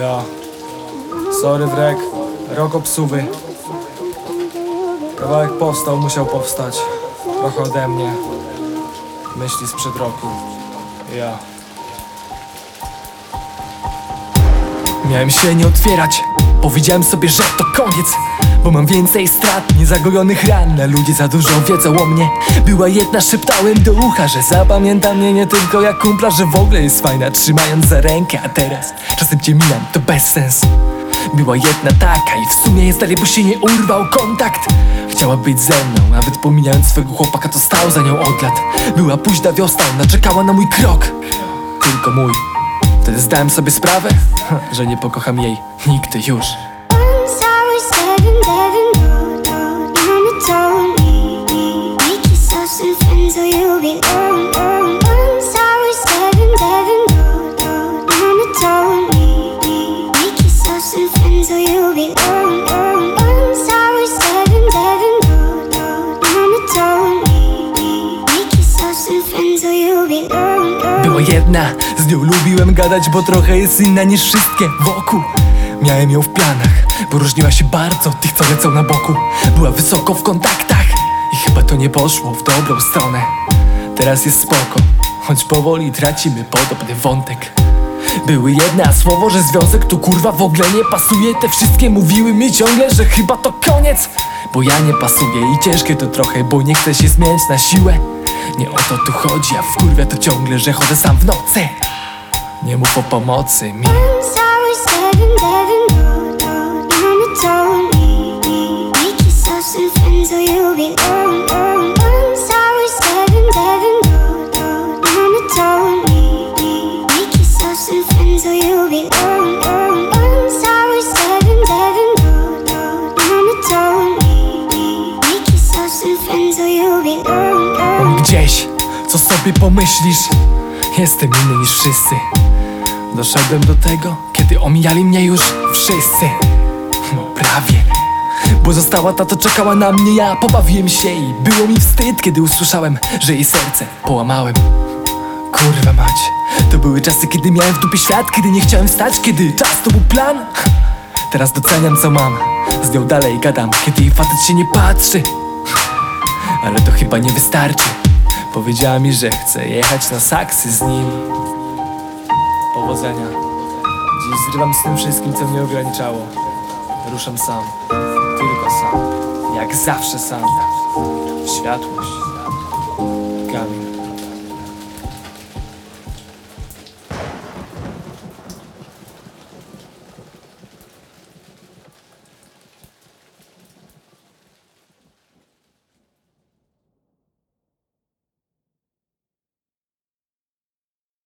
Ja. Sorry, Wrek. Rok obsuwy. Kawałek powstał, musiał powstać. Trochę ode mnie. Myśli sprzed roku. Ja. Miałem się nie otwierać Powiedziałem sobie, że to koniec Bo mam więcej strat, niezagojonych ran A ludzie za dużo wiedzą o mnie. Była jedna, szeptałem do ucha Że zapamięta mnie nie tylko jak kumpla Że w ogóle jest fajna, trzymając za rękę A teraz czasem cię mijam, to bez sens Była jedna taka i w sumie jest dalej, bo się nie urwał kontakt. Chciała być ze mną, nawet pomijając swego chłopaka To stał za nią od lat Była późna wiosna, ona czekała na mój krok. Tylko mój. Wtedy zdałem sobie sprawę, że nie pokocham jej nigdy już. Była jedna, z nią lubiłem gadać, bo trochę jest inna niż wszystkie wokół. Miałem ją w planach, bo różniła się bardzo od tych, co lecą na boku. Była wysoko w kontaktach chyba to nie poszło w dobrą stronę. Teraz jest spoko, choć powoli tracimy podobny wątek. Były jedne, a słowo, że związek tu kurwa w ogóle nie pasuje. Te wszystkie mówiły mi ciągle, że chyba to koniec. Bo ja nie pasuję i ciężkie to trochę, bo nie chcę się zmieniać na siłę. Nie o to tu chodzi, a w kurwę to ciągle, że chodzę sam w nocy. Nie mów o pomocy mi gdzieś, co sobie pomyślisz? Jestem inny niż wszyscy. Doszedłem do tego, kiedy omijali mnie już wszyscy. No prawie. Bo została ta, to czekała na mnie. Ja pobawiłem się i było mi wstyd Kiedy usłyszałem, że jej serce połamałem. Kurwa mać. To były czasy, kiedy miałem w dupie świat Kiedy nie chciałem wstać, kiedy czas to był plan. Teraz doceniam co mam. Z nią dalej gadam, kiedy jej facet się nie patrzy ale to chyba nie wystarczy Powiedziała mi, że chce jechać na saksy z nim Powodzenia. Dziś zrywam z tym wszystkim, co mnie ograniczało. Ruszam sam. Tylko sam. Jak zawsze sam. W światłość.